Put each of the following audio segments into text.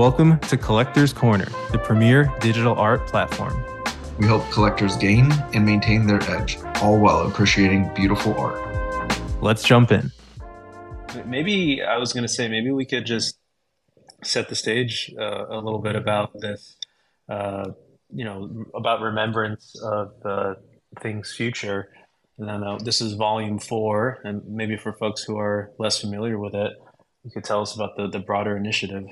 Welcome to Collectors Corner, the premier digital art platform. We help collectors gain and maintain their edge, all while appreciating beautiful art. Let's jump in. Maybe I was going to say, maybe we could just set the stage uh, a little bit about this, uh, you know, about remembrance of uh, things future. And then uh, this is volume four, and maybe for folks who are less familiar with it, you could tell us about the, the broader initiative.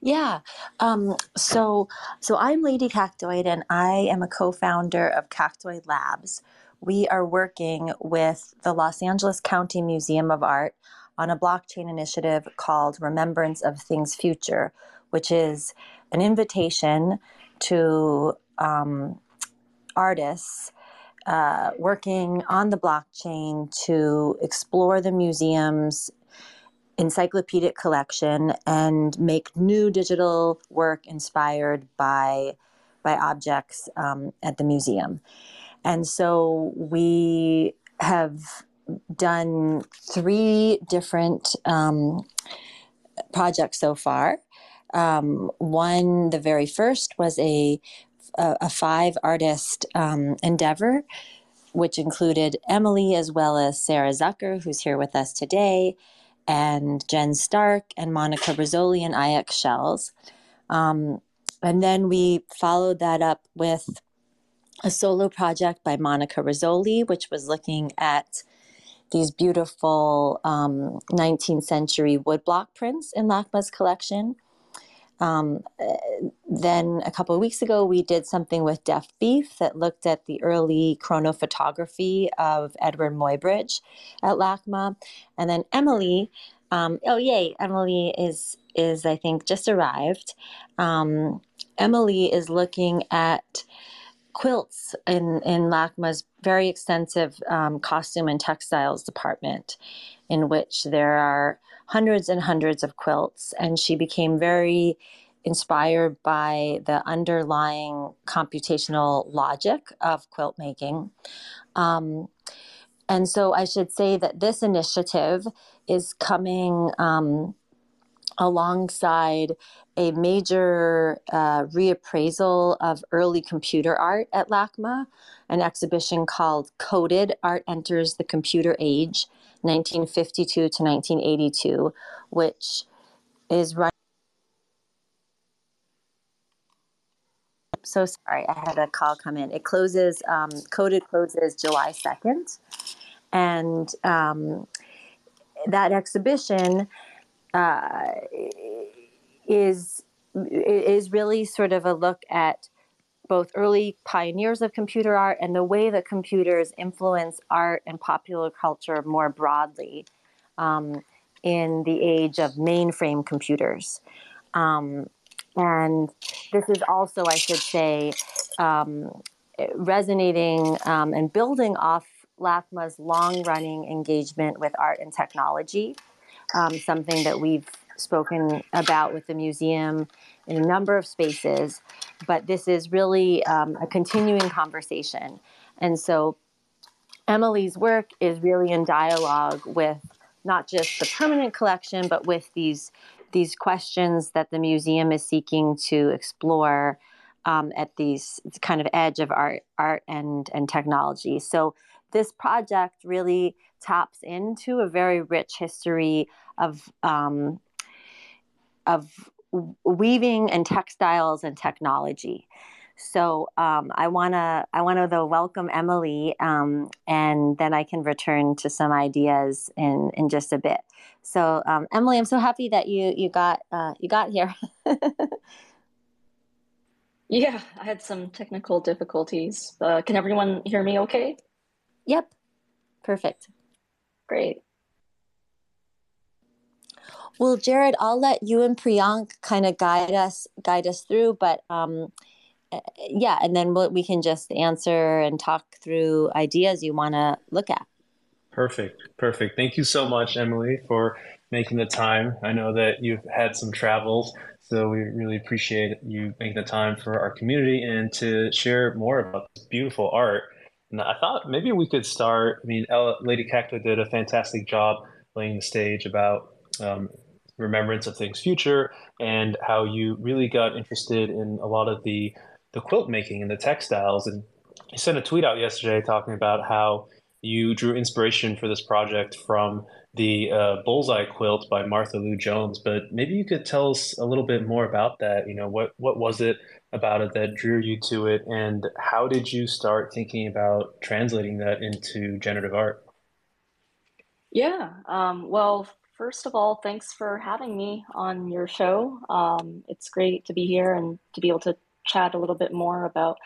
Yeah. Um, so so I'm Lady Cactoid and I am a co-founder of Cactoid Labs. We are working with the Los Angeles County Museum of Art on a blockchain initiative called Remembrance of Things Future, which is an invitation to um, artists uh, working on the blockchain to explore the museum's encyclopedic collection and make new digital work inspired by by objects um, at the museum. And so we have done three different um, projects so far. Um, one, the very first, was a a, a five artist um, endeavor, which included Emily as well as Sarah Zucker, who's here with us today, and Jen Stark and Monica Rizzoli and IX Shells. Um, and then we followed that up with a solo project by Monica Rizzoli, which was looking at these beautiful um, 19th century woodblock prints in LACMA's collection. Um, then a couple of weeks ago, we did something with Deaf Beef that looked at the early chronophotography of Eadweard Muybridge at LACMA. And then Emily, um, oh yay, Emily is is I think just arrived. Um, Emily is looking at quilts in in LACMA's very extensive um, costume and textiles department, in which there are hundreds and hundreds of quilts, and she became very inspired by the underlying computational logic of quilt making. Um, and so I should say that this initiative is coming um, alongside a major uh, reappraisal of early computer art at LACMA, an exhibition called Coded Art Enters the Computer Age 1952 to 1982, which is run. So sorry, I had a call come in. It closes, um, Coded closes July 2nd. And um, that exhibition uh, is is really sort of a look at both early pioneers of computer art and the way that computers influence art and popular culture more broadly um, in the age of mainframe computers. Um, and this is also, I should say, um, resonating um, and building off LACMA's long running engagement with art and technology, um, something that we've spoken about with the museum in a number of spaces, but this is really um, a continuing conversation. And so Emily's work is really in dialogue with not just the permanent collection, but with these these questions that the museum is seeking to explore um, at these kind of edge of art, art and and technology. So this project really taps into a very rich history of um, of weaving and textiles and technology. So um, I wanna I wanna though welcome Emily, um, and then I can return to some ideas in in just a bit. So um, Emily, I'm so happy that you you got uh, you got here. yeah, I had some technical difficulties. Uh, can everyone hear me? Okay. Yep. Perfect. Great. Well, Jared, I'll let you and Priyank kind of guide us guide us through, but um, eh, yeah, and then we can just answer and talk through ideas you want to look at. Perfect, perfect. Thank you so much, Emily, for making the time. I know that you've had some travels, so we really appreciate you making the time for our community and to share more about this beautiful art. And I thought maybe we could start. I mean, Lady Cactoid a fantastic job laying the stage about um, remembrance of things future and how you really got interested in a lot of the the quilt making and the textiles and you sent a tweet out yesterday talking about how you drew inspiration for this project from the uh, bullseye quilt by Martha Lou Jones. But maybe you could tell us a little bit more about that. You know, what what was it about it that drew you to it, and how did you start thinking about translating that into generative art? Yeah. Um, well, first of all, thanks for having me on your show. Um, it's great to be here and to be able to chat a little bit more about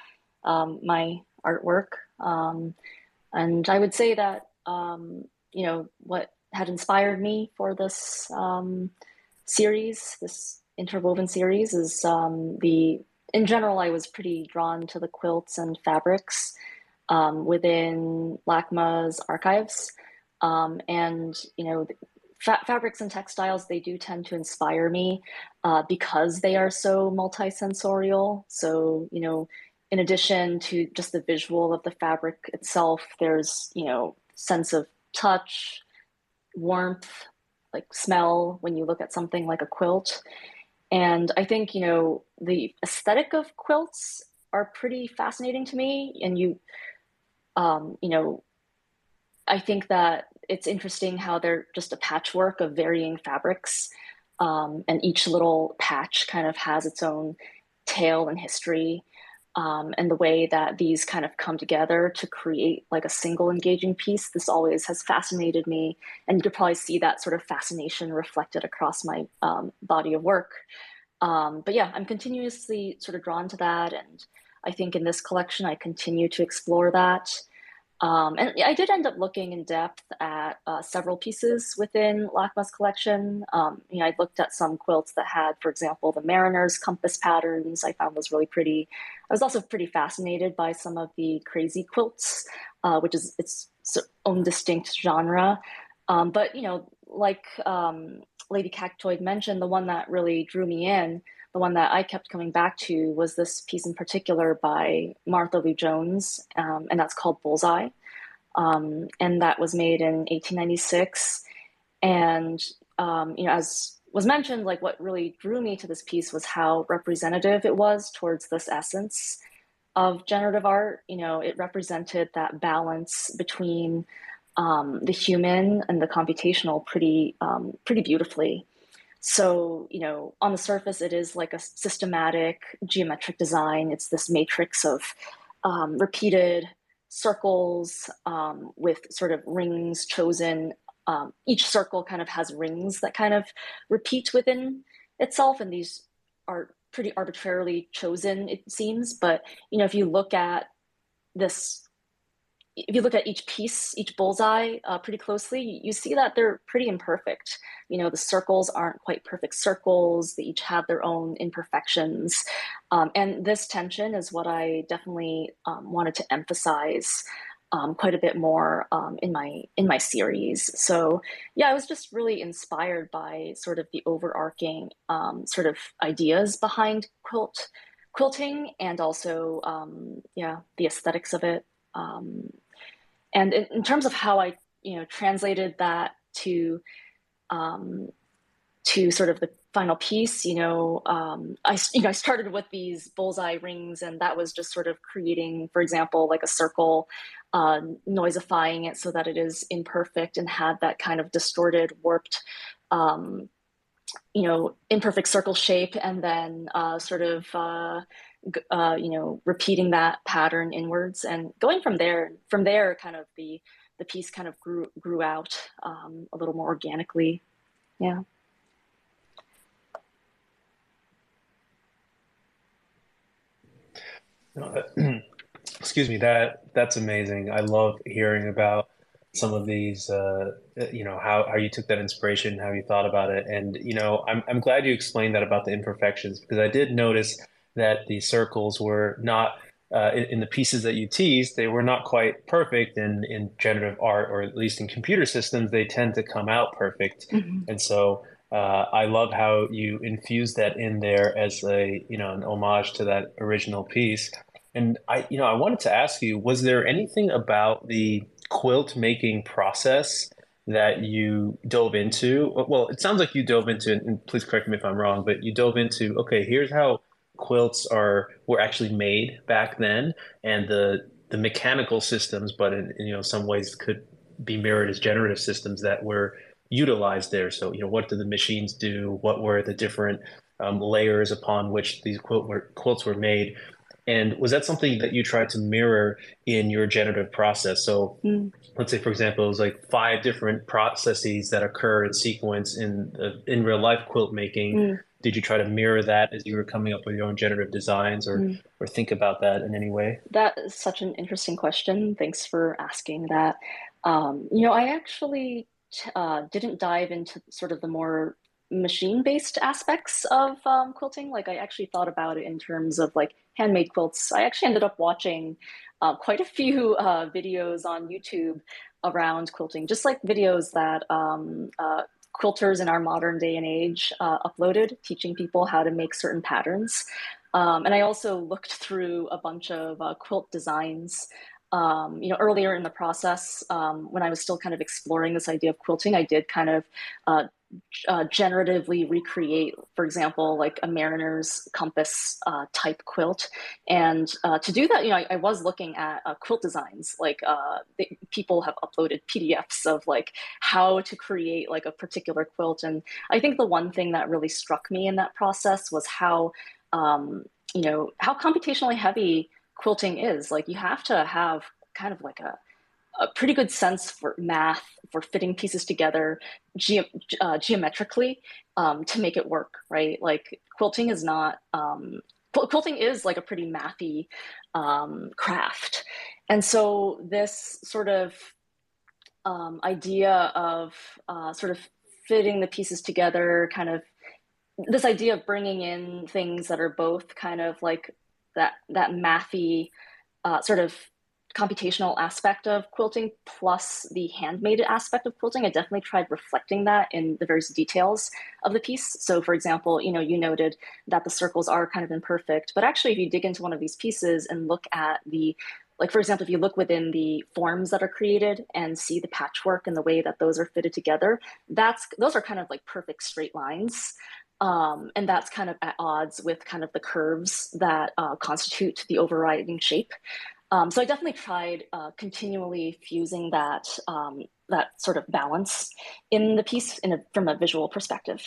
um, my artwork. Um, and I would say that, um, you know, what had inspired me for this um, series, this interwoven series, is um, the, in general, I was pretty drawn to the quilts and fabrics within LACMA's archives. Um, and, you know, fa- fabrics and textiles, they do tend to inspire me uh, because they are so multisensorial. So, you know, in addition to just the visual of the fabric itself, there's, you know, sense of touch, warmth, like smell when you look at something like a quilt. And I think, you know, the aesthetic of quilts are pretty fascinating to me. And you, um, you know, I think that it's interesting how they're just a patchwork of varying fabrics. Um, and each little patch kind of has its own tale and history um, and the way that these kind of come together to create like a single engaging piece this always has fascinated me and you could probably see that sort of fascination reflected across my um, body of work um, but yeah i'm continuously sort of drawn to that and i think in this collection i continue to explore that um, and I did end up looking in depth at uh, several pieces within LACMA's collection. Um, you know, I looked at some quilts that had, for example, the mariner's compass patterns. I found was really pretty. I was also pretty fascinated by some of the crazy quilts, uh, which is its own distinct genre. Um, but you know, like um, Lady Cactoid mentioned, the one that really drew me in the one that I kept coming back to was this piece in particular by Martha Lou Jones, um, and that's called Bullseye. Um, and that was made in 1896. And, um, you know, as was mentioned, like what really drew me to this piece was how representative it was towards this essence of generative art. You know, it represented that balance between um, the human and the computational pretty, um, pretty beautifully. So, you know, on the surface, it is like a systematic geometric design. It's this matrix of um, repeated circles um, with sort of rings chosen. Um, each circle kind of has rings that kind of repeat within itself, and these are pretty arbitrarily chosen, it seems. But, you know, if you look at this if you look at each piece, each bullseye uh, pretty closely, you see that they're pretty imperfect. You know, the circles aren't quite perfect circles. They each have their own imperfections. Um, and this tension is what I definitely um, wanted to emphasize um, quite a bit more um, in my in my series. So yeah, I was just really inspired by sort of the overarching um, sort of ideas behind quilt quilting and also um, yeah the aesthetics of it um, and in, in, terms of how I, you know, translated that to, um, to sort of the final piece, you know, um, I, you know, I started with these bullseye rings, and that was just sort of creating, for example, like a circle, uh, noisifying it so that it is imperfect and had that kind of distorted, warped, um, you know, imperfect circle shape, and then uh, sort of uh, uh, you know, repeating that pattern inwards and going from there. From there, kind of the the piece kind of grew grew out um, a little more organically. Yeah. excuse me. That that's amazing. I love hearing about some of these. Uh, you know how how you took that inspiration, how you thought about it, and you know I'm I'm glad you explained that about the imperfections because I did notice that the circles were not uh, in, in, the pieces that you teased, they were not quite perfect in, in generative art, or at least in computer systems, they tend to come out perfect. Mm-hmm. And so uh, I love how you infuse that in there as a, you know, an homage to that original piece. And I, you know, I wanted to ask you, was there anything about the quilt making process that you dove into? Well, it sounds like you dove into, and please correct me if I'm wrong, but you dove into, okay, here's how quilts are were actually made back then, and the the mechanical systems, but in, in you know some ways could be mirrored as generative systems that were utilized there. So you know, what did the machines do? What were the different um, layers upon which these quilt were, quilts were made? And was that something that you tried to mirror in your generative process? So mm. let's say, for example, it was like five different processes that occur in sequence in in real life quilt making. Mm. Did you try to mirror that as you were coming up with your own generative designs, or mm. or think about that in any way? That is such an interesting question. Thanks for asking that. Um, you know, I actually uh, didn't dive into sort of the more machine based aspects of um, quilting. Like I actually thought about it in terms of like handmade quilts. I actually ended up watching uh, quite a few uh, videos on YouTube around quilting, just like videos that um, uh, quilters in our modern day and age uh, uploaded, teaching people how to make certain patterns. Um, and I also looked through a bunch of uh, quilt designs um, you know, earlier in the process, um, when I was still kind of exploring this idea of quilting, I did kind of uh, uh, generatively recreate, for example, like a mariner's compass uh, type quilt. And uh, to do that, you know, I, I was looking at uh, quilt designs. Like uh, they, people have uploaded PDFs of like how to create like a particular quilt. And I think the one thing that really struck me in that process was how, um, you know, how computationally heavy quilting is. Like you have to have kind of like a, a pretty good sense for math, for fitting pieces together ge- uh, geometrically um, to make it work, right? Like quilting is not, um, quilting is like a pretty mathy um, craft. And so this sort of um, idea of uh, sort of fitting the pieces together, kind of this idea of bringing in things that are both kind of like that that mathy uh, sort of computational aspect of quilting plus the handmade aspect of quilting. I definitely tried reflecting that in the various details of the piece. So for example you know you noted that the circles are kind of imperfect but actually if you dig into one of these pieces and look at the like for example if you look within the forms that are created and see the patchwork and the way that those are fitted together that's those are kind of like perfect straight lines. Um, and that's kind of at odds with kind of the curves that uh, constitute the overriding shape. Um, so I definitely tried uh, continually fusing that um, that sort of balance in the piece in a, from a visual perspective.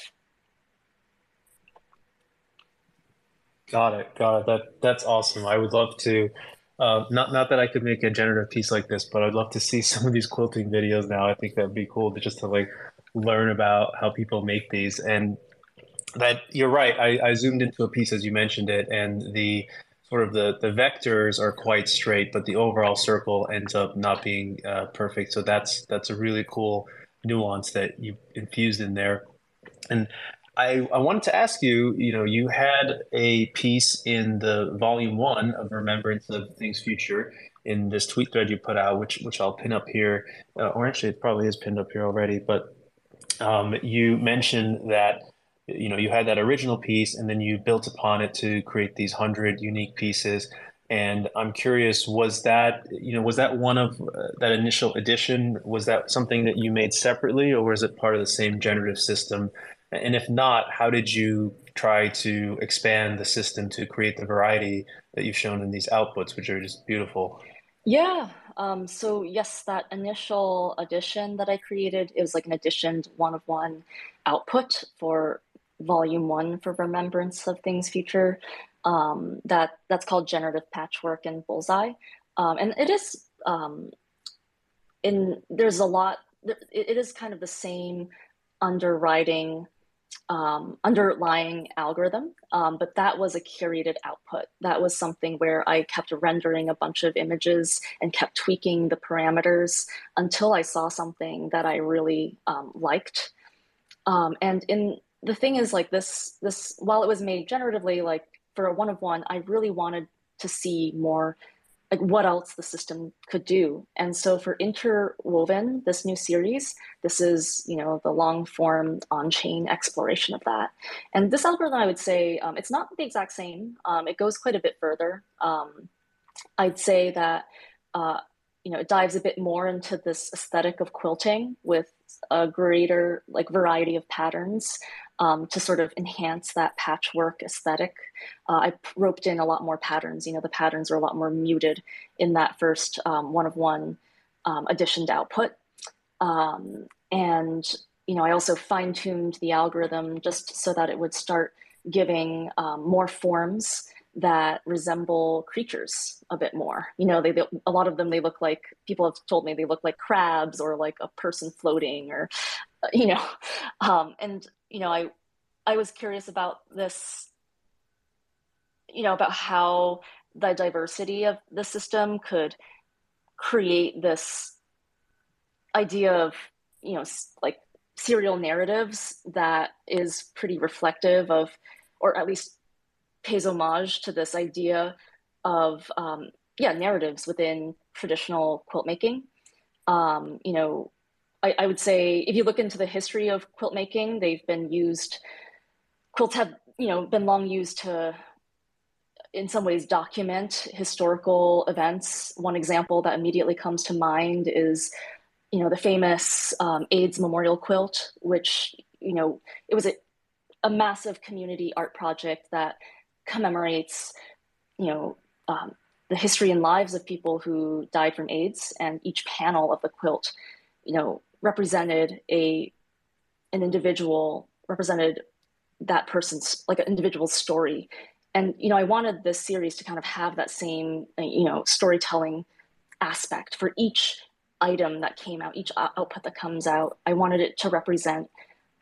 Got it, got it. That that's awesome. I would love to. Uh, not not that I could make a generative piece like this, but I'd love to see some of these quilting videos now. I think that'd be cool to just to like learn about how people make these. And that you're right. I, I zoomed into a piece as you mentioned it, and the sort of the the vectors are quite straight, but the overall circle ends up not being uh, perfect. So that's that's a really cool nuance that you infused in there. And I, I wanted to ask you, you know, you had a piece in the volume one of Remembrance of Things Future in this tweet thread you put out, which which I'll pin up here, uh, or actually it probably is pinned up here already. But um, you mentioned that you know you had that original piece and then you built upon it to create these 100 unique pieces. And i'm curious was that you know was that one of uh, that initial edition was that something that you made separately or was it part of the same generative system? And if not how did you try to expand the system to create the variety that you've shown in these outputs which are just beautiful? Yeah um, so yes that initial edition that i created it was like an edition one of one output for volume one for Remembrance of Things Future. Um, that that's called Generative Patchwork and Bullseye, um, and it is um, in there's a lot. It, is kind of the same underwriting um, underlying algorithm, um, but that was a curated output. That was something where I kept rendering a bunch of images and kept tweaking the parameters until I saw something that I really um, liked. Um, and in the thing is like this this while it was made generatively like for a one of one i really wanted to see more like what else the system could do. And so for interwoven this new series this is you know the long form on chain exploration of that. And this algorithm i would say um, it's not the exact same. Um, it goes quite a bit further. Um, i'd say that uh, you know, it dives a bit more into this aesthetic of quilting with a greater like variety of patterns um, to sort of enhance that patchwork aesthetic. Uh, I roped in a lot more patterns. You know, the patterns are a lot more muted in that first um, one of one um, output. Um, and, you know, I also fine tuned the algorithm just so that it would start giving um, more forms that resemble creatures a bit more. You know, they, they, a lot of them they look like people have told me they look like crabs or like a person floating or you know. Um, and you know, I I was curious about this you know, about how the diversity of the system could create this idea of, you know, like serial narratives that is pretty reflective of or at least pays homage to this idea of um, yeah narratives within traditional quilt making. Um, you know, I, I, would say if you look into the history of quilt making, they've been used. Quilts have you know been long used to, in some ways, document historical events. One example that immediately comes to mind is, you know, the famous um, AIDS memorial quilt, which you know it was a, a massive community art project that commemorates, you know, um, the history and lives of people who died from AIDS, and each panel of the quilt, you know, represented a an individual, represented that person's like an individual story. And you know, I wanted this series to kind of have that same, you know, storytelling aspect for each item that came out, each output that comes out. I wanted it to represent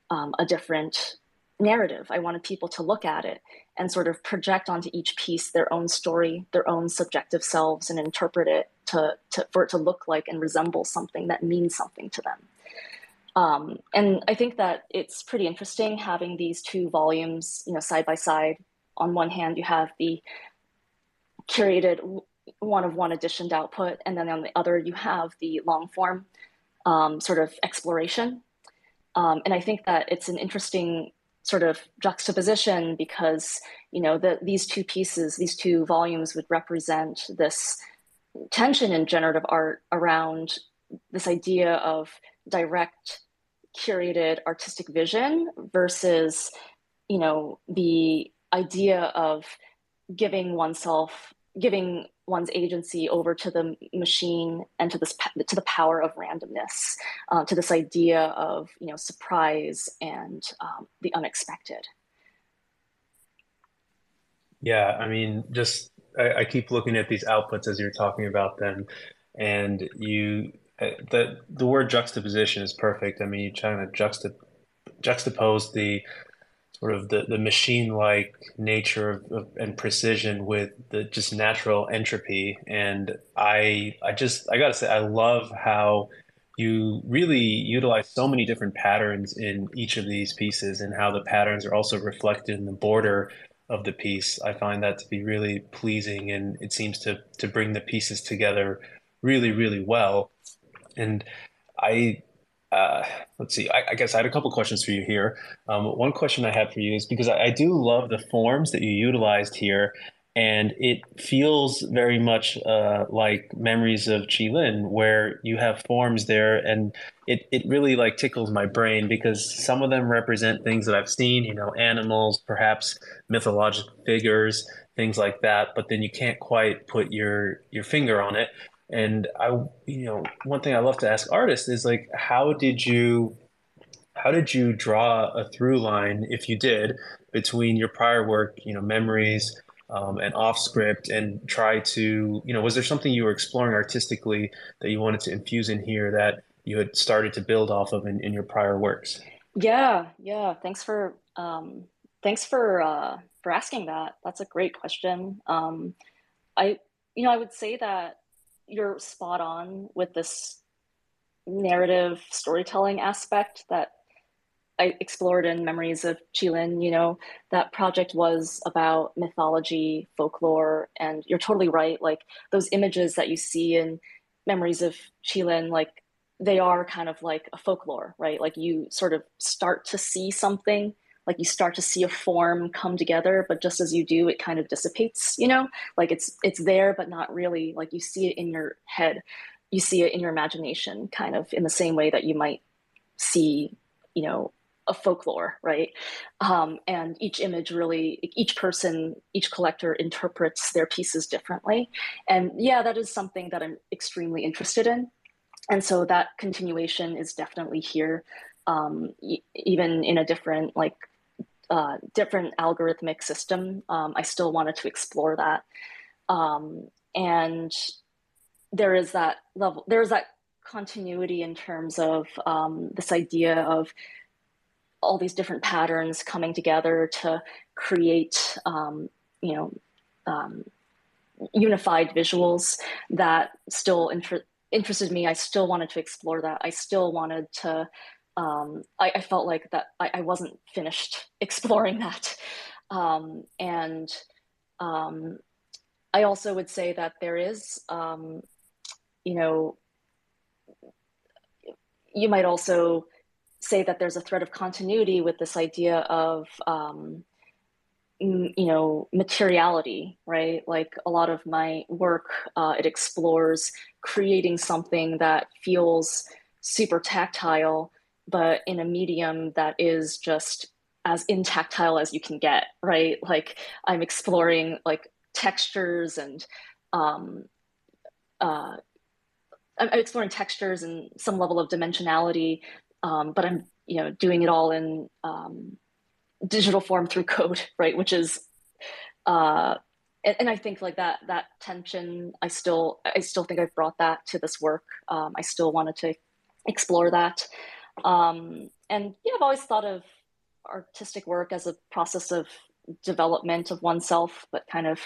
um, a different narrative. I wanted people to look at it and sort of project onto each piece their own story, their own subjective selves, and interpret it to, to for it to look like and resemble something that means something to them. Um, and I think that it's pretty interesting having these two volumes, you know, side by side. On one hand, you have the curated one of one editioned output, and then on the other, you have the long form um, sort of exploration. Um, and I think that it's an interesting sort of juxtaposition because you know the, these two pieces these two volumes would represent this tension in generative art around this idea of direct curated artistic vision versus you know the idea of giving oneself giving one's agency over to the machine and to this to the power of randomness, uh, to this idea of you know surprise and um, the unexpected. Yeah, I mean, just I, I, keep looking at these outputs as you're talking about them, and you uh, the the word juxtaposition is perfect. I mean, you're trying to juxtap juxtapose the sort of the, the machine like nature of, of, and precision with the just natural entropy. And I I just I gotta say I love how you really utilize so many different patterns in each of these pieces and how the patterns are also reflected in the border of the piece. I find that to be really pleasing and it seems to to bring the pieces together really, really well. And I uh, let's see. I, I, guess I had a couple questions for you here. Um, one question I had for you is because I, I, do love the forms that you utilized here, and it feels very much uh, like memories of Qilin, where you have forms there, and it it really like tickles my brain because some of them represent things that I've seen, you know, animals, perhaps mythological figures, things like that. But then you can't quite put your your finger on it. And I, you know, one thing I love to ask artists is like, how did you, how did you draw a through line, if you did, between your prior work, you know, memories um, and off script, and try to, you know, was there something you were exploring artistically that you wanted to infuse in here that you had started to build off of in, in your prior works? Yeah, yeah. Thanks for um, thanks for uh, for asking that. That's a great question. Um, I, you know, I would say that you're spot on with this narrative storytelling aspect that I explored in Memories of Qilin. You know, that project was about mythology, folklore, and you're totally right. Like those images that you see in Memories of Qilin, like they are kind of like a folklore, right? Like you sort of start to see something like you start to see a form come together but just as you do it kind of dissipates you know like it's it's there but not really like you see it in your head you see it in your imagination, kind of in the same way that you might see, you know, a folklore, right? Um, and each image really, each person, each collector interprets their pieces differently. And yeah, that is something that I'm extremely interested in. And so that continuation is definitely here, um, e- even in a different, like, uh, different algorithmic system. Um, I still wanted to explore that. Um, and there is that level, there is that continuity in terms of um, this idea of all these different patterns coming together to create, um, you know, um, unified visuals that still inter- interested me. I still wanted to explore that. I still wanted to. Um, I, I, felt like that I, I, wasn't finished exploring that, um, and um, I also would say that there is, um, you know, you might also say that there's a thread of continuity with this idea of um, you know materiality right? Like a lot of my work uh, it explores creating something that feels super tactile but in a medium that is just as intactile as you can get right? Like i'm exploring like textures and um, uh, I'm exploring textures and some level of dimensionality um, but I'm you know doing it all in um, digital form through code, right? Which is, uh, and, and, I think like that that tension, I still I still think I've brought that to this work. Um, I still wanted to explore that, um, and yeah, I've always thought of artistic work as a process of development of oneself, but kind of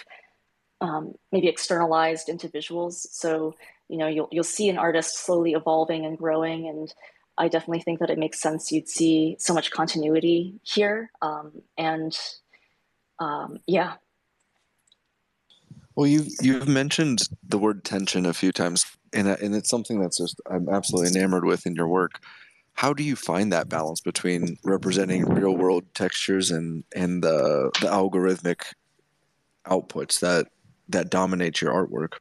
um, maybe externalized into visuals. So you know you'll you'll see an artist slowly evolving and growing and I definitely think that it makes sense you'd see so much continuity here. Um, and um, yeah. Well, you you've mentioned the word tension a few times, and and it's something that's just I'm absolutely enamored with in your work. How do you find that balance between representing real world textures and and the the algorithmic outputs that that dominate your artwork?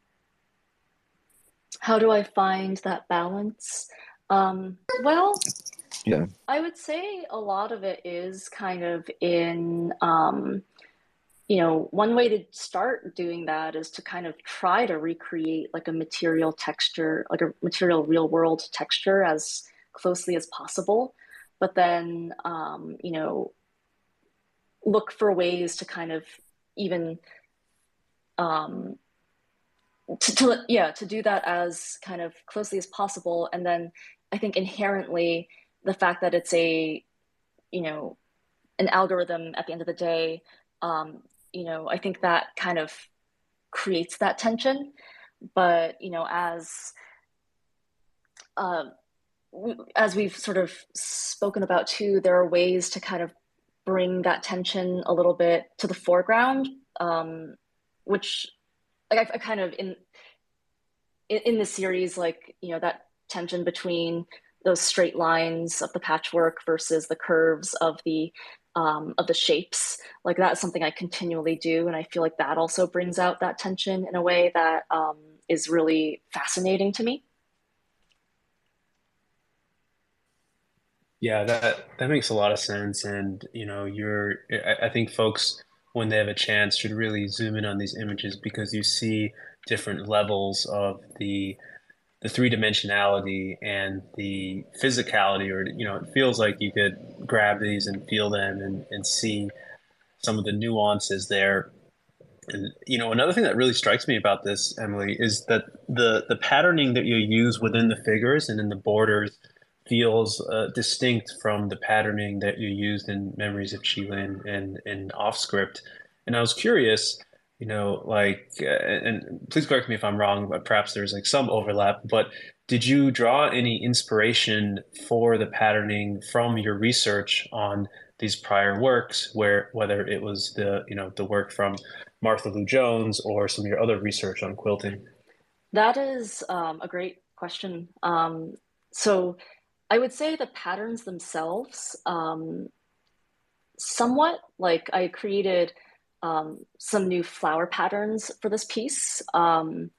How do I find that balance? Um, well, yeah, I would say a lot of it is kind of in, um, you know, one way to start doing that is to kind of try to recreate like a material texture, like a material real world texture as closely as possible. But then, um, you know, look for ways to kind of even um, to, to, yeah to do that as kind of closely as possible and then I think inherently the fact that it's a, you know, an algorithm at the end of the day, um, you know, I think that kind of creates that tension. But you know, as uh, as we've sort of spoken about too, there are ways to kind of bring that tension a little bit to the foreground, um, which like I, I kind of in, in the series, like you know that tension between those straight lines of the patchwork versus the curves of the um, of the shapes. Like that's something I continually do, and I feel like that also brings out that tension in a way that um, is really fascinating to me. Yeah, that that makes a lot of sense, and you know, you're. I, I think folks when they have a chance should really zoom in on these images because you see different levels of the the three dimensionality and the physicality, or you know, it feels like you could grab these and feel them and, and see some of the nuances there. And you know, another thing that really strikes me about this, Emily, is that the the patterning that you use within the figures and in the borders feels uh, distinct from the patterning that you used in Memories of Qilin and in Off Script. And I was curious you know like uh, and please correct me if i'm wrong but perhaps there's like some overlap but did you draw any inspiration for the patterning from your research on these prior works where whether it was the you know the work from martha lou jones or some of your other research on quilting? That is um, a great question. Um, so i would say the patterns themselves um, somewhat like i created um, some new flower patterns for this piece. Um,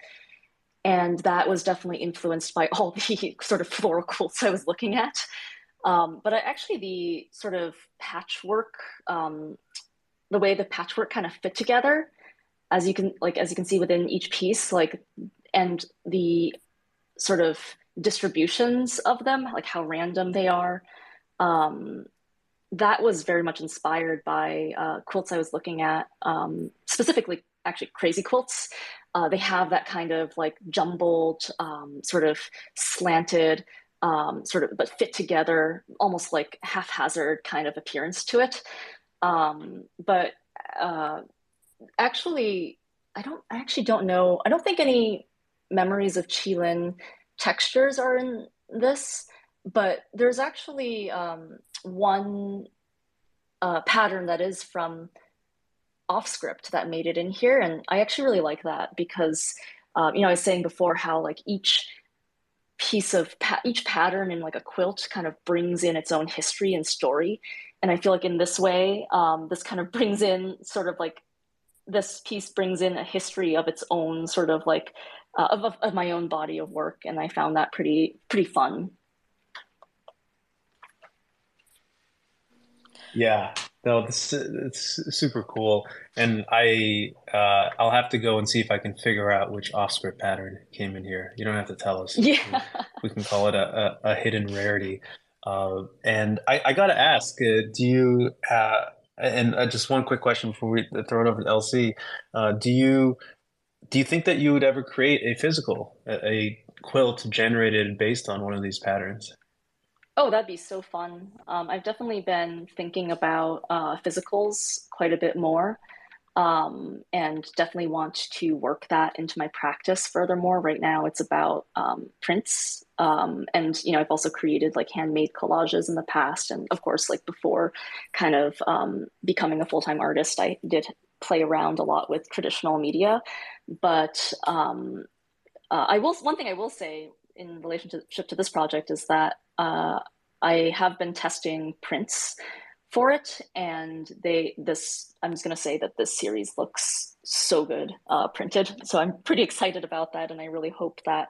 and that was definitely influenced by all the sort of floral quilts I was looking at. Um, but I, actually, the sort of patchwork, um, the way the patchwork kind of fit together, as you can like as you can see within each piece, like and the sort of distributions of them, like how random they are. That was very much inspired by uh, quilts I was looking at, um, specifically actually crazy quilts. Uh, they have that kind of like jumbled, um, sort of slanted, um, sort of but fit together, almost like haphazard kind of appearance to it. Um, but uh, actually, I don't. I actually don't know. I don't think any memories of Qilin textures are in this, but there's actually um, one uh, pattern that is from off script that made it in here, and I actually really like that because um, you know I was saying before how like each piece of pa- each pattern in like a quilt kind of brings in its own history and story, and I feel like in this way, um, this kind of brings in sort of like this piece brings in a history of its own sort of like uh, of, of my own body of work. And i found that pretty pretty fun Yeah, no, this it's super cool, and I uh, I'll have to go and see if I can figure out which off-script pattern came in here. You don't have to tell us. Yeah, we can call it a, a, a hidden rarity. Uh, and I, I got to ask, uh, do you? Uh, and uh, just one quick question before we throw it over to LC. Uh, do you do you think that you would ever create a physical, a, a quilt generated based on one of these patterns? Oh, that'd be so fun. Um, I've definitely been thinking about uh, physicals quite a bit more um, and definitely want to work that into my practice furthermore. Right now, it's about um, prints. Um, and, you know, I've also created like handmade collages in the past. And of course, like before kind of um, becoming a full time artist, I did play around a lot with traditional media. But um, uh, I will, one thing I will say in relationship to this project is that uh, I have been testing prints for it, and they this I'm just gonna say that this series looks so good uh, printed. So I'm pretty excited about that, and I really hope that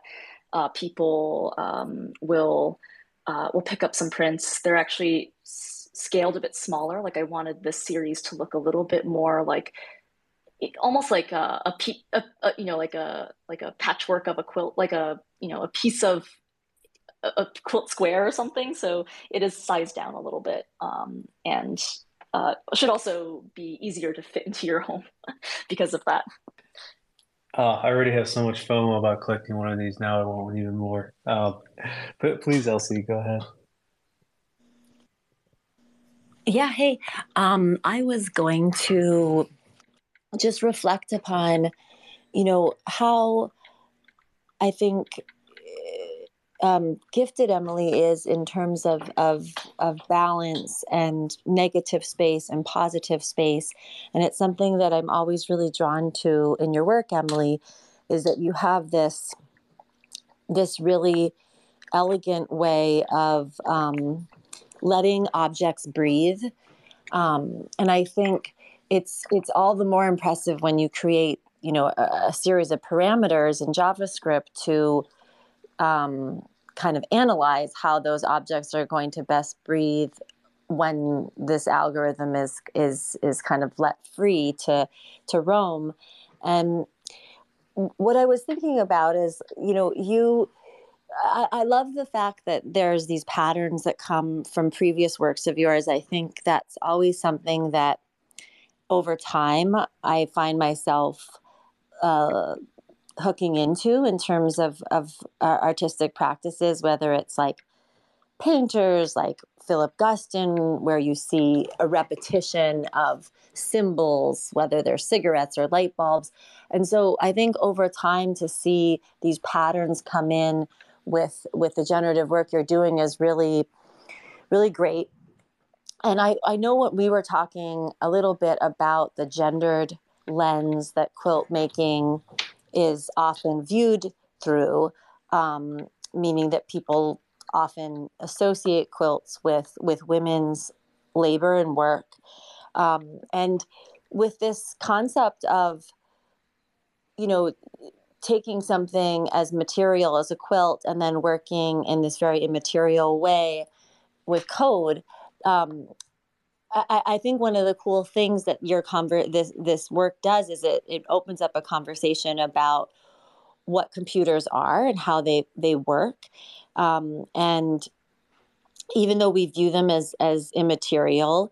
uh, people um, will uh, will pick up some prints. They're actually s- scaled a bit smaller. Like I wanted this series to look a little bit more like almost like a, a, a, a, you know like a like a patchwork of a quilt like a you know a piece of a, quilt square or something so it is sized down a little bit um, and uh, should also be easier to fit into your home because of that uh, I already have so much FOMO about collecting one of these. Now I want one even more. Uh, but please, LC, go ahead. Yeah, hey, um, I was going to just reflect upon, you know, how I think um, gifted Emily is in terms of, of of balance and negative space and positive space, and it's something that I'm always really drawn to in your work, Emily, is that you have this this really elegant way of um, letting objects breathe, um, and I think it's it's all the more impressive when you create you know a, a series of parameters in javascript to um, kind of analyze how those objects are going to best breathe when this algorithm is is is kind of let free to to roam and what i was thinking about is you know you I, love the fact that there's these patterns that come from previous works of yours. I think that's always something that over time, I find myself uh, hooking into in terms of, of uh, artistic practices, whether it's like painters like Philip Guston, where you see a repetition of symbols, whether they're cigarettes or light bulbs. And so I think over time to see these patterns come in with with the generative work you're doing is really really great and I, I know what we were talking a little bit about the gendered lens that quilt making is often viewed through, um, meaning that people often associate quilts with with women's labor and work, um, and with this concept of, you know, taking something as material as a quilt and then working in this very immaterial way with code. Um, I, I, think one of the cool things that your this this work does is it it opens up a conversation about what computers are and how they they work, um, and even though we view them as as immaterial,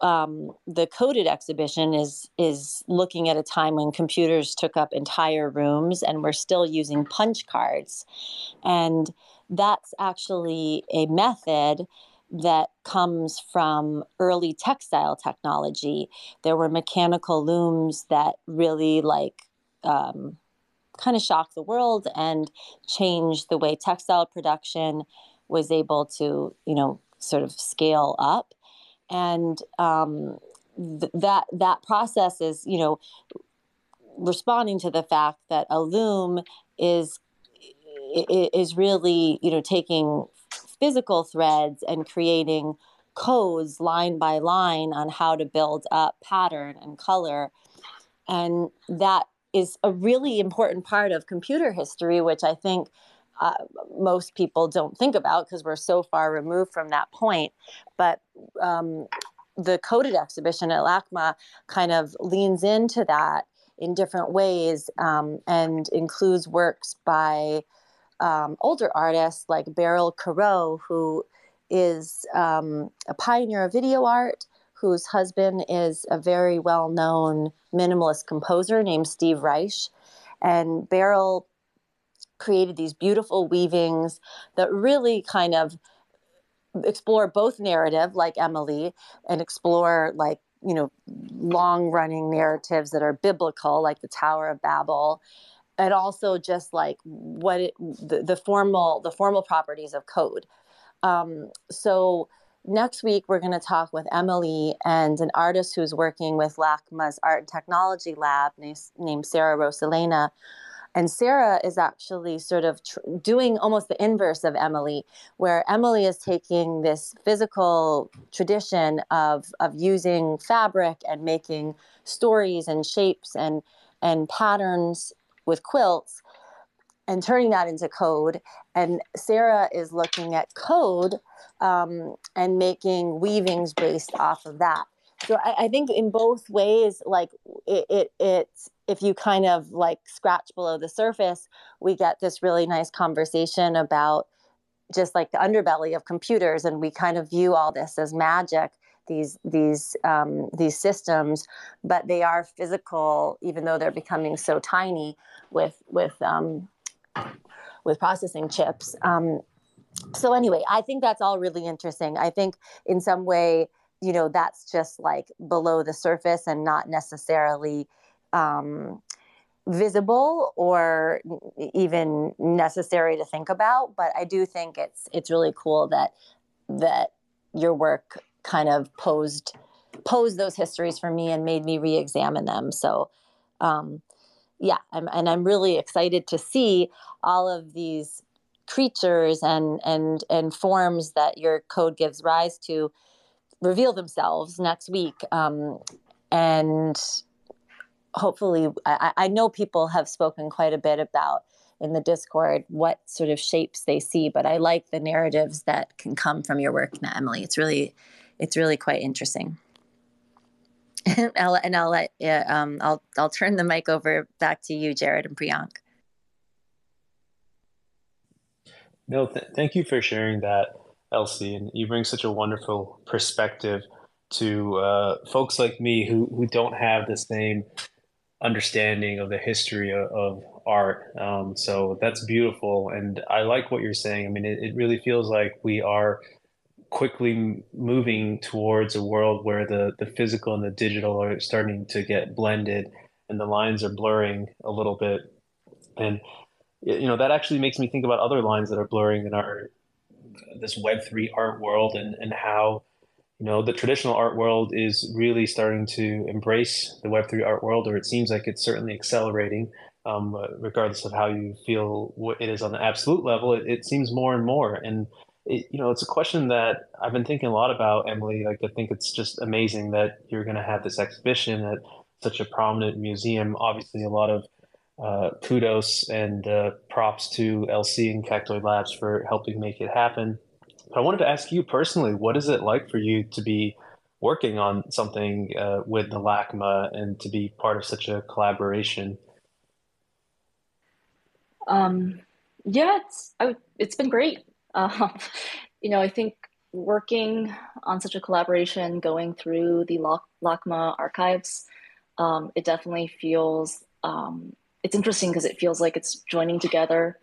um, the coded exhibition is is looking at a time when computers took up entire rooms and we're still using punch cards. And that's actually a method that comes from early textile technology there were mechanical looms that really like um, kind of shocked the world and changed the way textile production was able to you know sort of scale up. And um, th- that that process is you know responding to the fact that a loom is is really you know taking physical threads and creating codes line by line on how to build up pattern and color and that is a really important part of computer history which i think uh, most people don't think about because we're so far removed from that point. But um, the coded exhibition at LACMA kind of leans into that in different ways um, and includes works by um, older artists like Beryl Korot, who is um, a pioneer of video art, whose husband is a very well known minimalist composer named Steve Reich. And Beryl created these beautiful weavings that really kind of explore both narrative like emily and explore like you know long running narratives that are biblical like the tower of babel and also just like what it the, the formal the formal properties of code. Um, so next week we're going to talk with emily and an artist who's working with lacma's art and technology lab named, sarah rosalena. And Sarah is actually sort of tr- doing almost the inverse of Emily, where Emily is taking this physical tradition of, of using fabric and making stories and shapes and, and patterns with quilts and turning that into code. And Sarah is looking at code um, and making weavings based off of that. So I, I think in both ways, like it, it, it's if you kind of like scratch below the surface, we get this really nice conversation about just like the underbelly of computers, and we kind of view all this as magic. These these um, these systems, but they are physical, even though they're becoming so tiny with with um, with processing chips. Um, so anyway, I think that's all really interesting. I think in some way, you know, that's just like below the surface and not necessarily um, visible or even necessary to think about. But I do think it's it's really cool that that your work kind of posed posed those histories for me and made me re-examine them. So um, yeah, I'm, and I'm really excited to see all of these creatures and and and forms that your code gives rise to reveal themselves next week um, and hopefully I, I know people have spoken quite a bit about in the discord what sort of shapes they see but i like the narratives that can come from your work emily it's really it's really quite interesting and I'll, and I'll let um, I'll I'll turn the mic over back to you, Jared and Priyank. No, th- thank you for sharing that, LC, and you bring such a wonderful perspective to uh, folks like me who who don't have the same understanding of the history of, of art. Um, so that's beautiful. And I like what you're saying. I mean, it, it really feels like we are quickly moving towards a world where the, the physical and the digital are starting to get blended and the lines are blurring a little bit. And, you know, that actually makes me think about other lines that are blurring in our, this Web3 art world and, and how, you know the traditional art world is really starting to embrace the web3 art world or it seems like it's certainly accelerating um, regardless of how you feel what it is on the absolute level it, it seems more and more and it, you know it's a question that i've been thinking a lot about emily like i think it's just amazing that you're going to have this exhibition at such a prominent museum obviously a lot of uh, kudos and uh, props to LC and Cactoid Labs for helping make it happen. But I wanted to ask you personally, what is it like for you to be working on something uh, with the LACMA and to be part of such a collaboration? Um, yeah, it's I, it's been great. Uh, you know, I think working on such a collaboration, going through the LACMA archives, um, it definitely feels um, it's interesting because it feels like it's joining together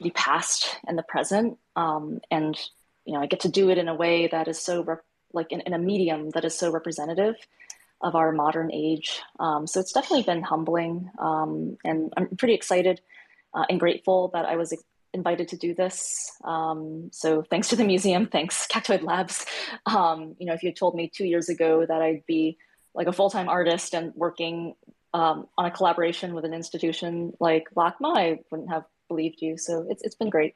the past and the present, um, and you know, I get to do it in a way that is so rep- like in, in, a medium that is so representative of our modern age. Um, so it's definitely been humbling, um, and I'm pretty excited uh, and grateful that I was invited to do this. Um, so thanks to the museum, thanks Cactoid Labs. Um, you know, if you told me two years ago that I'd be like a full-time artist and working um, on a collaboration with an institution like LACMA, I wouldn't have believed you. So it's it's been great.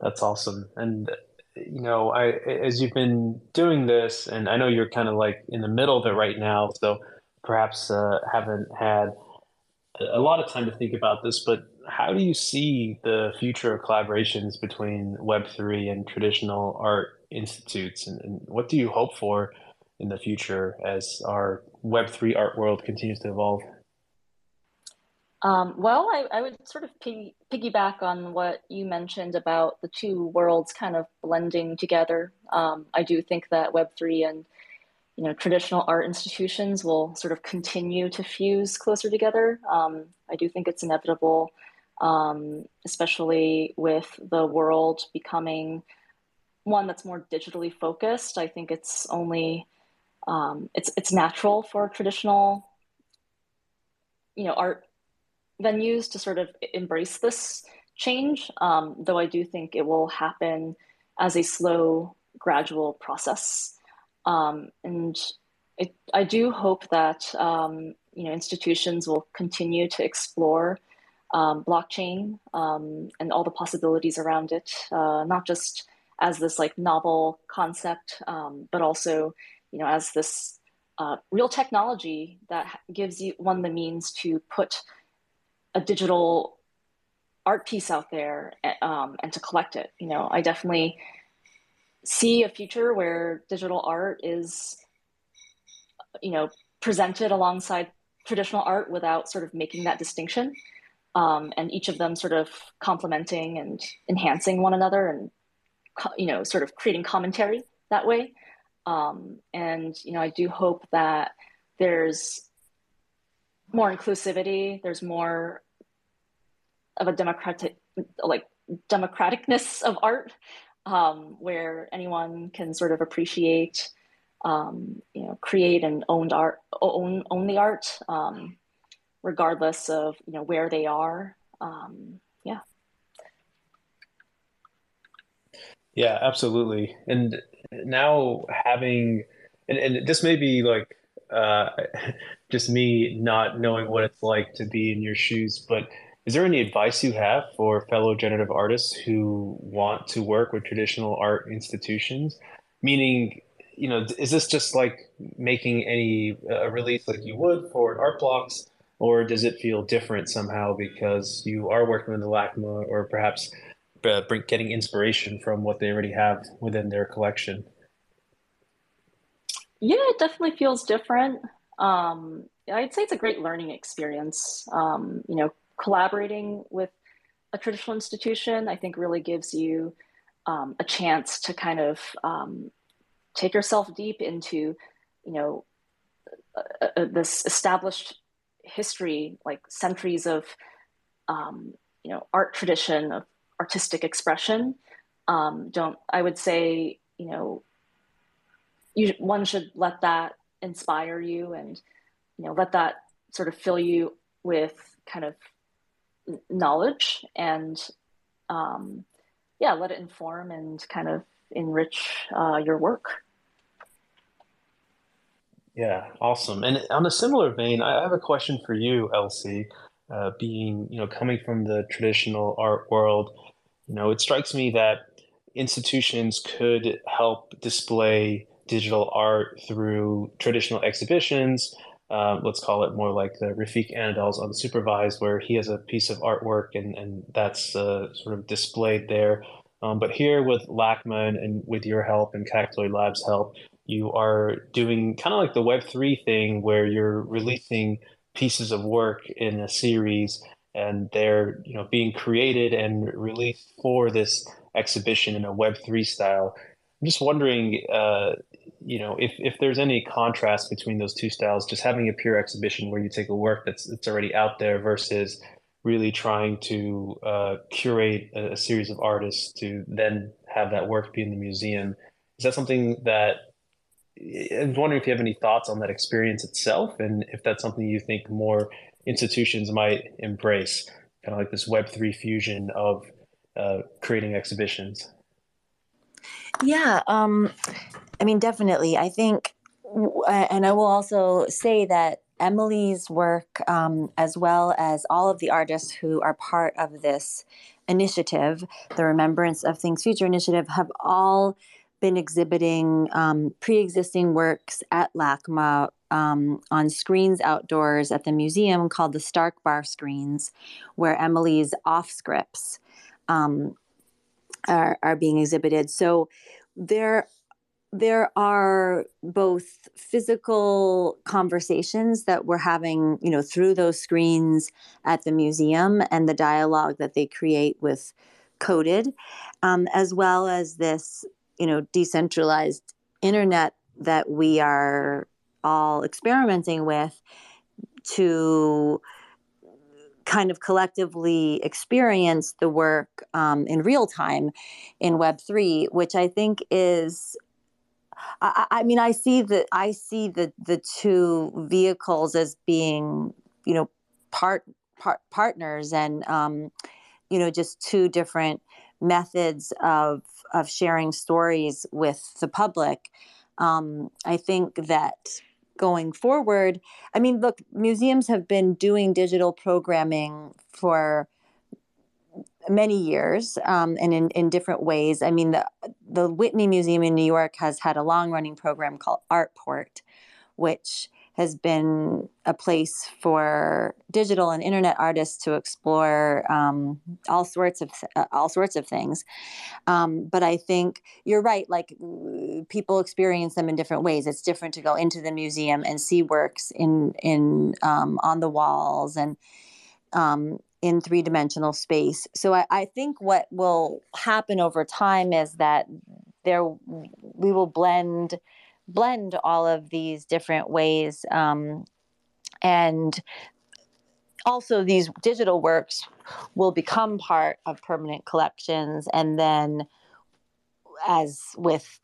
That's awesome. And you know, I as you've been doing this, and I know you're kind of like in the middle of it right now, so perhaps uh, haven't had a lot of time to think about this, but how do you see the future of collaborations between Web3 and traditional art institutes? And, and, what do you hope for in the future as our Web3 art world continues to evolve? Um, well, I, I, would sort of piggy, piggyback on what you mentioned about the two worlds kind of blending together. Um, I do think that Web3 and you know, traditional art institutions will sort of continue to fuse closer together. Um, I do think it's inevitable, um, especially with the world becoming one that's more digitally focused. I think it's only um, it's it's natural for traditional, you know, art venues to sort of embrace this change. Um, though I do think it will happen as a slow, gradual process. Um, and it, I do hope that um, you know institutions will continue to explore um, blockchain um, and all the possibilities around it, uh, not just as this like novel concept, um, but also you know as this uh, real technology that gives you one the means to put a digital art piece out there um, and to collect it. You know, I definitely see a future where digital art is, you know, presented alongside traditional art without sort of making that distinction, um, and each of them sort of complementing and enhancing one another, and you know, sort of creating commentary that way. Um, and you know, I do hope that there's more inclusivity. There's more of a democratic, like democraticness of art um, where anyone can sort of appreciate, um, you know, create and own art, own own the art, um, regardless of you know where they are. Um, yeah. Yeah, absolutely. And now having, and, and this may be like uh, just me not knowing what it's like to be in your shoes, but is there any advice you have for fellow generative artists who want to work with traditional art institutions? Meaning, you know, is this just like making any a release like you would for art blocks, or does it feel different somehow because you are working with the LACMA, or perhaps uh, getting inspiration from what they already have within their collection? Yeah, it definitely feels different. Um, I'd say it's a great learning experience. Um, you know, collaborating with a traditional institution, I think really gives you um, a chance to kind of um, take yourself deep into, you know, uh, uh, this established history, like centuries of, um, you know, art tradition of artistic expression. Um, don't I would say, you know, you, one should let that inspire you and, you know, let that sort of fill you with kind of knowledge and um, yeah, let it inform and kind of enrich uh, your work. Yeah, awesome. And on a similar vein, I have a question for you, LC. Uh, being, you know, coming from the traditional art world, you know, it strikes me that institutions could help display digital art through traditional exhibitions, uh, let's call it more like the Refik Anadol's unsupervised, where he has a piece of artwork and, and that's uh, sort of displayed there. Um, but here with LACMA and, and, with your help and Cactoid Labs' help, you are doing kind of like the Web3 thing where you're releasing pieces of work in a series and they're you know being created and released for this exhibition in a Web3 style. I'm just wondering, uh, you know, if, if there's any contrast between those two styles, just having a pure exhibition where you take a work that's that's already out there versus really trying to uh, curate a, a, series of artists to then have that work be in the museum. Is that something that I'm wondering if you have any thoughts on that experience itself, and if that's something you think more institutions might embrace, kind of like this Web three fusion of uh, creating exhibitions. Yeah, um, I mean, definitely. I think, and I will also say that Emily's work, um, as well as all of the artists who are part of this initiative, the Remembrance of Things Future initiative, have all been exhibiting um, pre existing works at LACMA um, on screens outdoors at the museum called the Stark Bar Screens, where Emily's off scripts um, are, are being exhibited. So there there are both physical conversations that we're having, you know, through those screens at the museum and the dialogue that they create with coded, um, as well as this, you know, decentralized internet that we are all experimenting with to kind of collectively experience the work um, in real time in Web3, which I think is I, I mean, I see the I see the the two vehicles as being, you know, part part partners and um, you know just two different methods of of sharing stories with the public. Um, I think that going forward, I mean, look, museums have been doing digital programming for many years um, and in, in different ways. I mean, the, the Whitney Museum in New York has had a long running program called Artport, which has been a place for digital and internet artists to explore um, all sorts of uh, all sorts of things. Um, but I think you're right. Like people experience them in different ways. It's different to go into the museum and see works in in um, on the walls and um, in three dimensional space. So I, I, think what will happen over time is that there we will blend blend all of these different ways um, and also these digital works will become part of permanent collections and then as with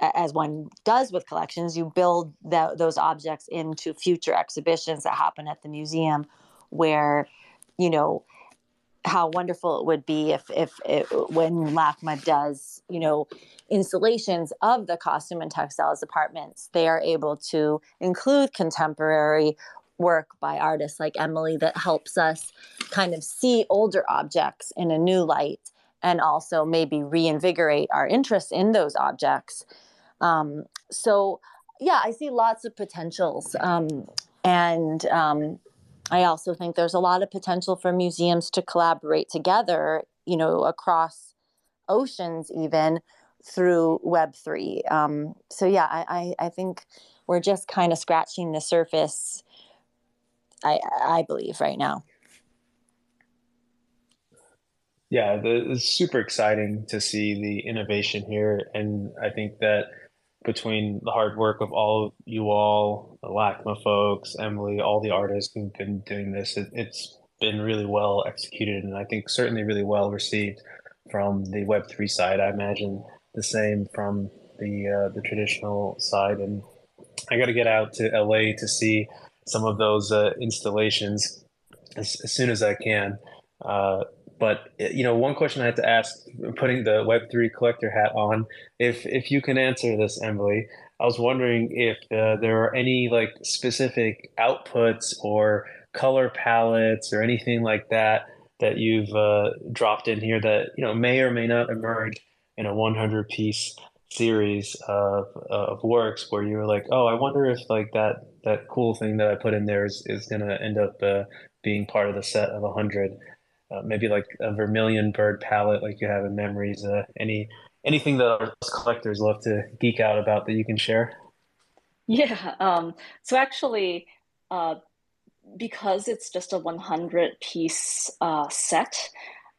as one does with collections you build the, those objects into future exhibitions that happen at the museum where you know how wonderful it would be if if it, when LACMA does you know installations of the costume and textiles departments they are able to include contemporary work by artists like Emily that helps us kind of see older objects in a new light and also maybe reinvigorate our interest in those objects. Um, so yeah i see lots of potentials um, and um, I also think there's a lot of potential for museums to collaborate together, you know, across oceans even through Web3. Um, so, yeah, I, I, I think we're just kind of scratching the surface, I, I believe, right now. Yeah, the, it's super exciting to see the innovation here. And I think that between the hard work of all of you all, the LACMA folks, Emily, all the artists who've been doing this, it, it's been really well executed and I think certainly really well received from the Web3 side. I imagine the same from the uh, the traditional side. And I got to get out to LA to see some of those uh, installations as, as, soon as I can. Uh, but you know, one question I had to ask, putting the Web three collector hat on, if if you can answer this, Emily, I was wondering if uh, there are any like specific outputs or color palettes or anything like that that you've uh, dropped in here that you know may or may not emerge in a 100 piece series of of works where you were like, oh, I wonder if like that that cool thing that I put in there is is gonna end up uh, being part of the set of a hundred. Uh, maybe like a vermilion bird palette, like you have in Memories. Uh, any anything that our collectors love to geek out about that you can share? Yeah. Um, so actually, uh, because it's just a 100 piece uh, set,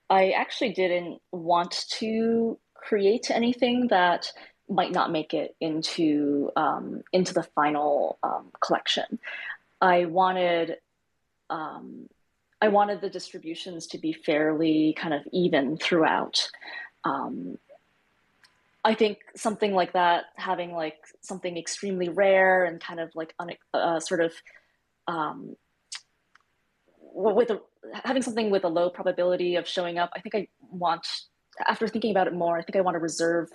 I actually didn't want to create anything that might not make it into um, into the final um, collection. I wanted um, I wanted the distributions to be fairly kind of even throughout. Um, I think something like that, having like something extremely rare and kind of like un- uh, sort of um, with a, having something with a low probability of showing up, I think I want, after thinking about it more, I think I want to reserve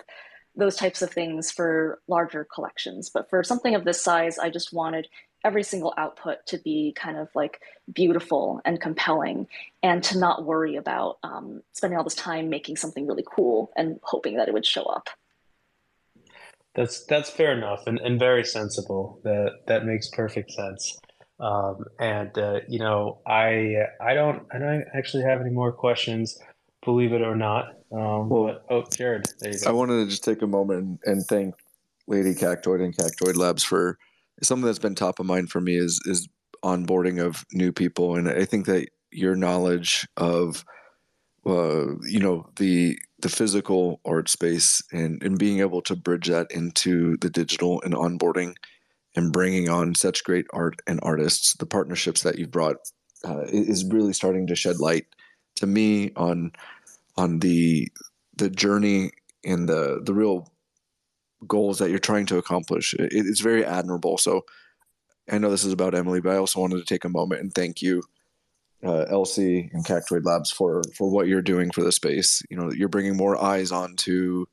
those types of things for larger collections. But for something of this size, I just wanted every single output to be kind of like beautiful and compelling and to not worry about um, spending all this time making something really cool and hoping that it would show up. That's that's fair enough and, and very sensible. That that makes perfect sense. Um, and uh, you know, I I don't I don't actually have any more questions, believe it or not. Um, well, but, oh, Jared, there you go. I wanted to just take a moment and, and thank Lady Cactoid and Cactoid Labs for something that's been top of mind for me is is onboarding of new people, and I think that your knowledge of uh, you know the the physical art space and and being able to bridge that into the digital and onboarding and bringing on such great art and artists, the partnerships that you've brought uh, is really starting to shed light to me on on the the journey and the the real goals that you're trying to accomplish. It, it's very admirable. So I know this is about Emily, but I also wanted to take a moment and thank you, uh, LC and Cactoid Labs for for what you're doing for the space. You know, you're bringing more eyes onto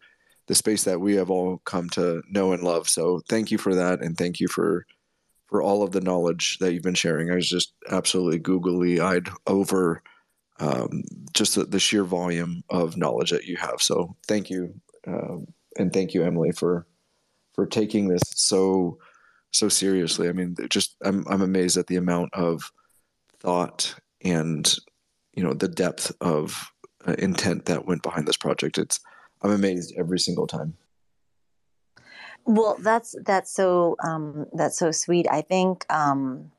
the space that we have all come to know and love. So thank you for that, and thank you for for all of the knowledge that you've been sharing. I was just absolutely googly eyed over um, just the, the, sheer volume of knowledge that you have. So thank you, um, and thank you, Emily, for for taking this so so seriously. I mean, just I'm I'm amazed at the amount of thought and you know the depth of uh, intent that went behind this project. It's I'm amazed every single time. Well, that's that's so um, that's so sweet. I think um,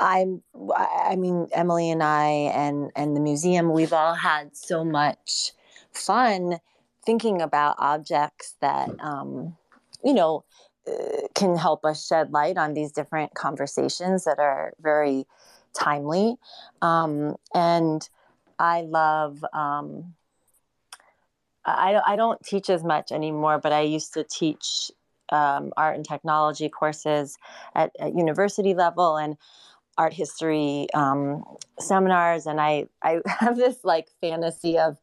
I'm. I mean, Emily and I and and the museum. We've all had so much fun thinking about objects that um, you know uh, can help us shed light on these different conversations that are very timely. Um, and I love um, I, I don't teach as much anymore, but I used to teach um, art and technology courses at, at, university level and art history um, seminars. And I, I have this like fantasy of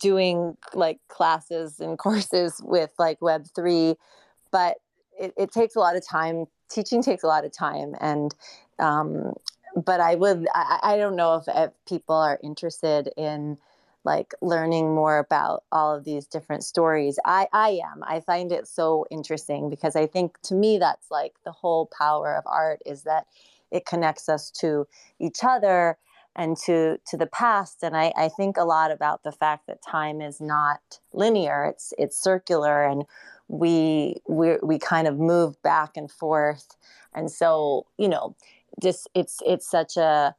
doing like classes and courses with like Web3, but it, it takes a lot of time. Teaching takes a lot of time. And um, but I would, I, I don't know if, if people are interested in like learning more about all of these different stories. I, I am. I find it so interesting because I think to me that's like the whole power of art is that it connects us to each other and to to the past. And I, I think a lot about the fact that time is not linear. It's it's circular and we we we kind of move back and forth. And so, you know, just it's it's such a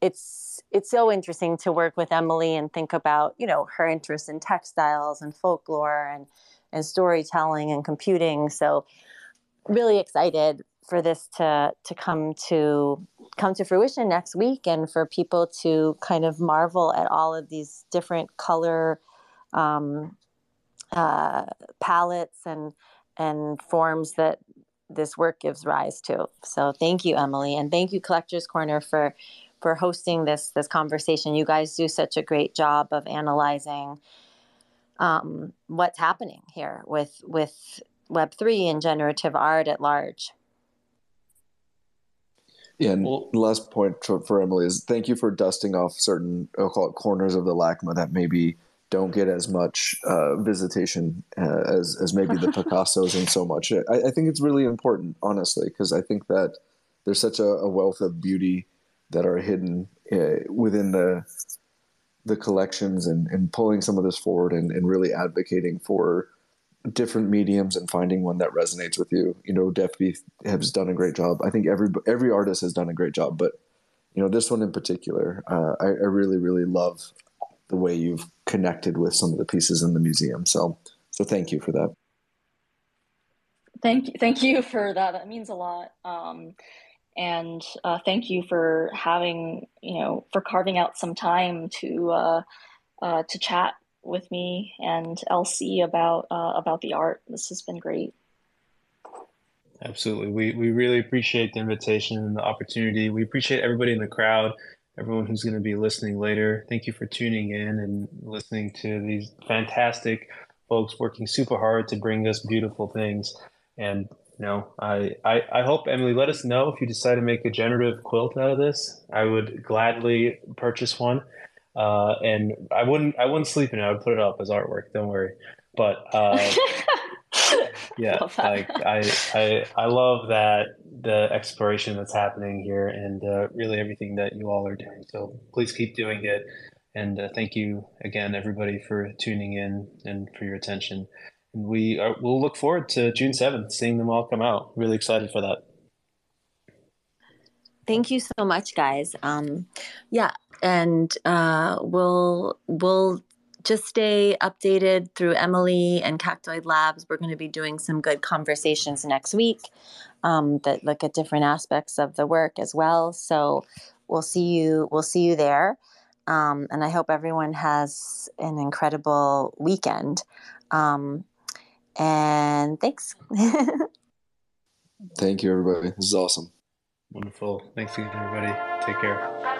it's it's so interesting to work with Emily and think about you know her interest in textiles and folklore and and storytelling and computing. So really excited for this to to come to come to fruition next week and for people to kind of marvel at all of these different color um, uh, palettes and and forms that this work gives rise to. So thank you, Emily, and thank you, Collectors Corner, for for hosting this this conversation. You guys do such a great job of analyzing um, what's happening here with with Web three and generative art at large. Yeah, and well, last point for, for, Emily is thank you for dusting off certain I'll call it corners of the LACMA that maybe don't get as much uh, visitation uh, as as maybe the Picassos and so much. I, I, think it's really important, honestly, because I think that there's such a, a, wealth of beauty that are hidden uh, within the the collections and, and pulling some of this forward and, and really advocating for different mediums and finding one that resonates with you. You know, Deafbeef has done a great job. I think every every artist has done a great job, but you know, this one in particular, uh, I, I, really really love the way you've connected with some of the pieces in the museum. So, so thank you for that. Thank you, thank you for that. That means a lot. Um, and uh, thank you for having, you know, for carving out some time to uh, uh, to chat with me and LC about uh, about the art. This has been great. Absolutely, we we really appreciate the invitation and the opportunity. We appreciate everybody in the crowd everyone who's going to be listening later. Thank you for tuning in and listening to these fantastic folks working super hard to bring us beautiful things. And you know, I, I, I hope Emily let us know if you decide to make a generative quilt out of this. I would gladly purchase one. Uh, and I wouldn't I wouldn't sleep in it. I would put it up as artwork. Don't worry. But uh, yeah, like I, I I love that the exploration that's happening here and uh, really everything that you all are doing. So please keep doing it. And uh, thank you again, everybody, for tuning in and for your attention. And we are, we'll look forward to June 7th, seeing them all come out. Really excited for that. Thank you so much, guys. Um, yeah, and uh, we'll we'll just stay updated through Emily and Cactoid Labs. We're going to be doing some good conversations next week um, that look at different aspects of the work as well. So we'll see you. We'll see you there. Um, and I hope everyone has an incredible weekend. Um, and thanks. Thank you, everybody. This is awesome. Wonderful. Thanks again, everybody. Take care.